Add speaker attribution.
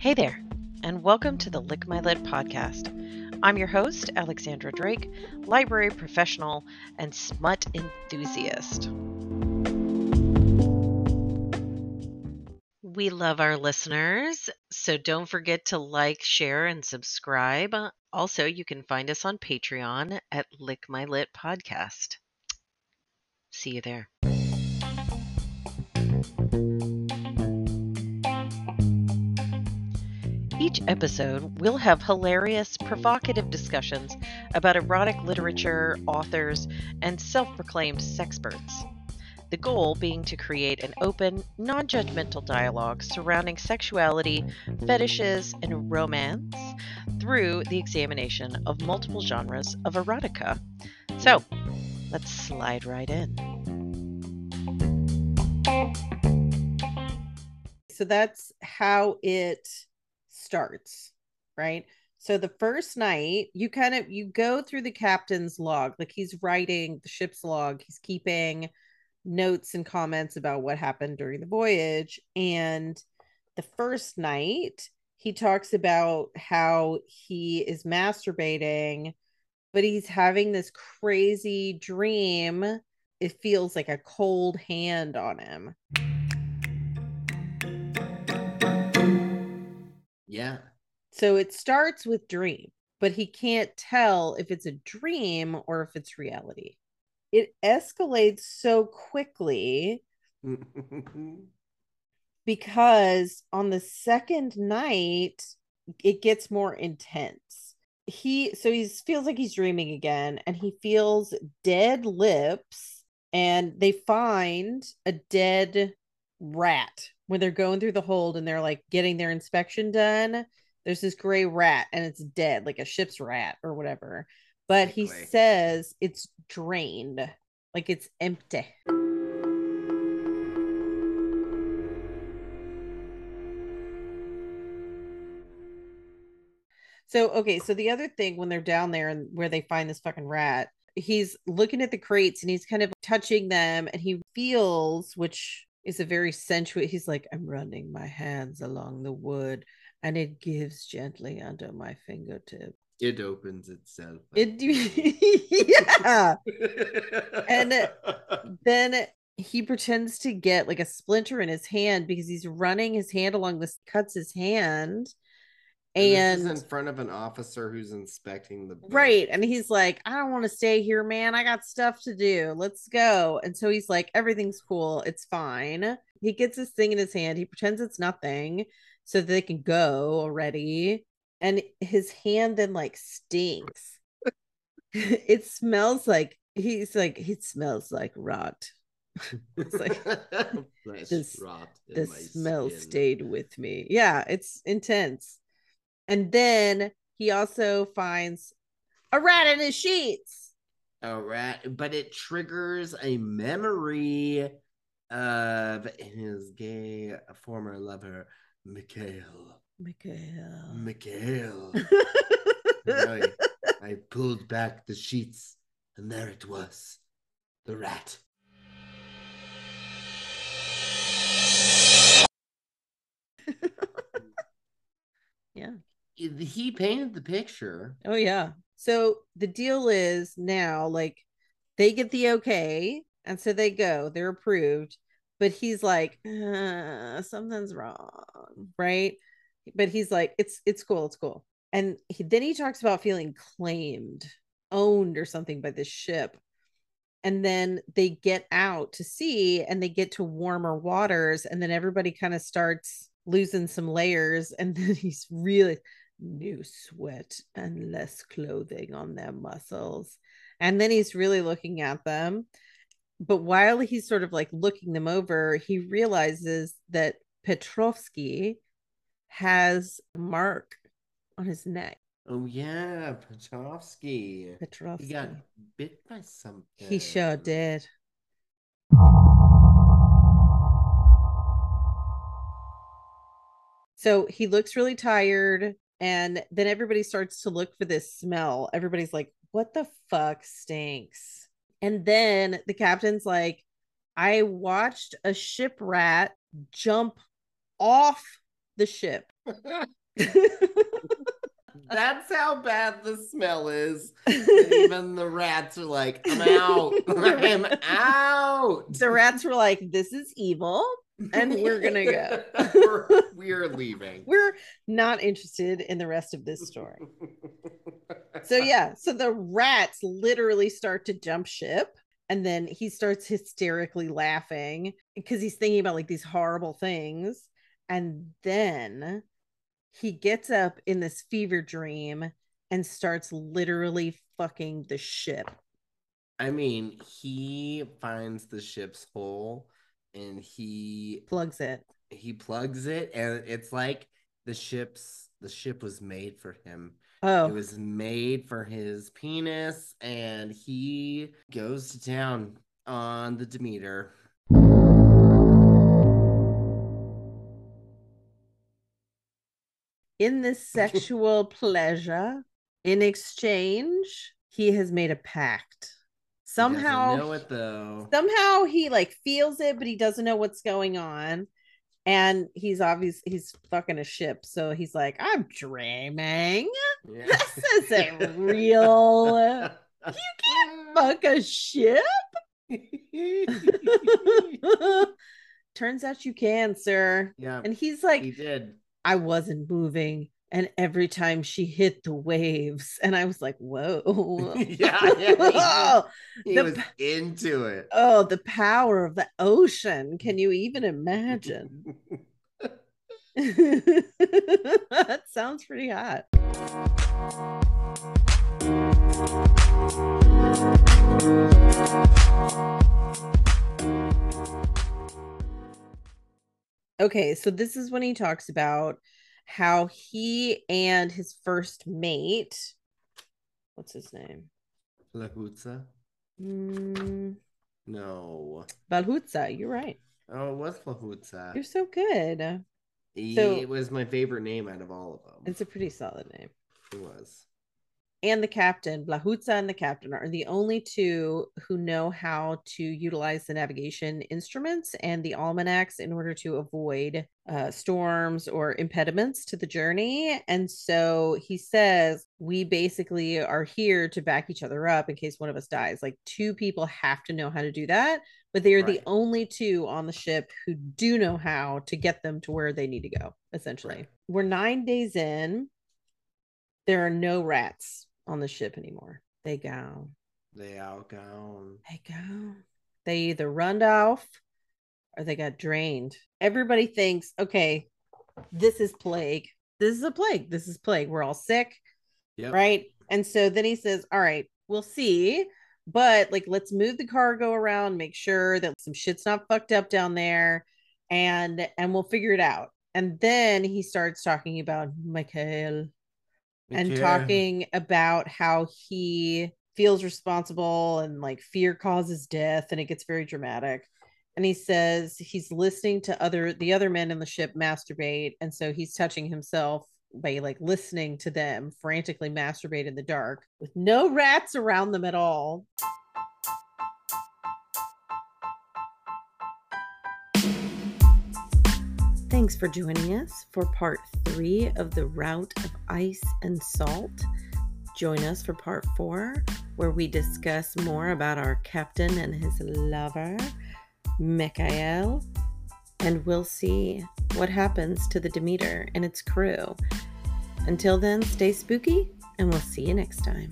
Speaker 1: Hey there, and welcome to the Lick My Lit podcast. I'm your host, Alexandra Drake, library professional and smut enthusiast. We love our listeners, so don't forget to like, share, and subscribe. Also, you can find us on Patreon at Lick My Lit Podcast. See you there. Each episode, we'll have hilarious, provocative discussions about erotic literature, authors, and self proclaimed sexperts. The goal being to create an open, non judgmental dialogue surrounding sexuality, fetishes, and romance through the examination of multiple genres of erotica. So, let's slide right in.
Speaker 2: So that's how it starts, right? So the first night, you kind of you go through the captain's log, like he's writing the ship's log, he's keeping notes and comments about what happened during the voyage. And the first night, he talks about how he is masturbating, but he's having this crazy dream. It feels like a cold hand on him.
Speaker 3: Yeah.
Speaker 2: So it starts with dream, but he can't tell if it's a dream or if it's reality. It escalates so quickly because on the second night it gets more intense. He so he feels like he's dreaming again and he feels dead lips and they find a dead rat when they're going through the hold and they're like getting their inspection done. There's this gray rat and it's dead, like a ship's rat or whatever. But he says it's drained, like it's empty. So, okay, so the other thing when they're down there and where they find this fucking rat, he's looking at the crates and he's kind of touching them and he feels, which is a very sensual, he's like, I'm running my hands along the wood and it gives gently under my fingertip.
Speaker 3: It opens itself.
Speaker 2: It, yeah. And uh, then he pretends to get like a splinter in his hand because he's running his hand along this, cuts his hand.
Speaker 3: And,
Speaker 2: And,
Speaker 3: this is in front of an officer who's inspecting the boat.
Speaker 2: right. And he's like, I don't want to stay here, man. I got stuff to do. Let's go. And so he's like, everything's cool. It's fine. He gets this thing in his hand. He pretends it's nothing so they can go already. And his hand then like stinks. it smells like he's like, it smells like rot. It's like, this-
Speaker 3: rot
Speaker 2: the smell
Speaker 3: skin.
Speaker 2: stayed with me. Yeah, it's intense. And then he also finds a rat in his sheets.
Speaker 3: a rat, but it triggers a memory of his gay former lover, Mikhail.
Speaker 2: Mikhail.
Speaker 3: Mikhail. I, I pulled back the sheets, and there it was, the rat. He painted the picture.
Speaker 2: Oh yeah. So the deal is now like they get the okay, and so they go. They're approved, but he's like, uh, something's wrong, right? But he's like, it's it's cool, it's cool. And he, then he talks about feeling claimed, owned, or something by this ship. And then they get out to sea and they get to warmer waters, and then everybody kind of starts losing some layers, and then he's really new sweat and less clothing on their muscles. And then he's really looking at them. But while he's sort of like looking them over, he realizes that Petrovsky has a mark on his neck.
Speaker 3: Oh yeah, Petrovsky.
Speaker 2: Petrovsky.
Speaker 3: He got bit by something.
Speaker 2: He sure did. So he looks really tired. And then everybody starts to look for this smell. Everybody's like, what the fuck stinks? And then the captain's like, I watched a ship rat jump off the ship.
Speaker 3: That's how bad the smell is. And even the rats are like, I'm out. I'm out.
Speaker 2: the rats were like, "This is evil, and we're gonna go.
Speaker 3: we're, we're leaving.
Speaker 2: we're not interested in the rest of this story." So yeah, so the rats literally start to jump ship and then he starts hysterically laughing because he's thinking about like these horrible things and then he gets up in this fever dream and starts literally fucking the ship.
Speaker 3: I mean, he finds the ship's hole and he
Speaker 2: Plugs it.
Speaker 3: he plugs it and it's like the ship's the ship was made for him.
Speaker 2: Oh,
Speaker 3: It was made for his penis and he goes to town on the Demeter.
Speaker 2: in this sexual pleasure, in exchange, he has made a pact. Somehow
Speaker 3: know it though.
Speaker 2: somehow he like feels it, but he doesn't know what's going on. And he's obvious he's fucking a ship. So he's like, I'm dreaming.
Speaker 3: Yeah.
Speaker 2: This isn't real. You can't fuck a ship. Turns out you can, sir.
Speaker 3: yeah,
Speaker 2: And he's like,
Speaker 3: he did.
Speaker 2: I wasn't moving. And every time she hit the waves, and I was like, whoa.
Speaker 3: Yeah, yeah, he
Speaker 2: oh,
Speaker 3: He
Speaker 2: The
Speaker 3: was into it.
Speaker 2: oh, the power of the ocean. Can you even imagine? that sounds pretty hot. Okay, so this is when he talks about how he and his first mate, what's his name?
Speaker 3: Lahutsa?
Speaker 2: Mm,
Speaker 3: No.
Speaker 2: Balhutza, you're right.
Speaker 3: Oh, it was Lahutsa.
Speaker 2: You're so good. So-
Speaker 3: was my favorite name out of all of them.
Speaker 2: It's a pretty solid name.
Speaker 3: It was.
Speaker 2: And the captain, Blahutsa and the captain are the only two who know how to utilize the navigation instruments and the almanacs in order to avoid uh, storms or impediments to the journey. And so he says, We basically are here to back each other up in case one of us dies. Like two people have to know how to do that, but they are the only two on the ship who do know how to get them to where they need to go, essentially.
Speaker 3: Right.
Speaker 2: We're nine days in. There are no rats on the ship anymore. They go.
Speaker 3: They outgone.
Speaker 2: They go. They either run off or they got drained. Everybody thinks, okay, this is plague. This is a plague. This is plague. We're all sick,
Speaker 3: Yep.
Speaker 2: right? And so then he says, all right, we'll see. But like, let's move the cargo around, make sure that some shit's not fucked up down there, and and we'll figure it out. And then he starts talking about Michael and talking about how he feels responsible and like fear causes death and it gets very dramatic. And he says he's listening to other the other men in the ship masturbate and so he's touching himself by like listening to them frantically masturbate in the dark with no rats around them at all Thanks for joining us for part three of the Route of Ice and Salt. Join us for part four, where we discuss more about our captain and his lover, Mikhail, and we'll see what happens to the Demeter and its crew. Until then, stay spooky, and we'll see you next time.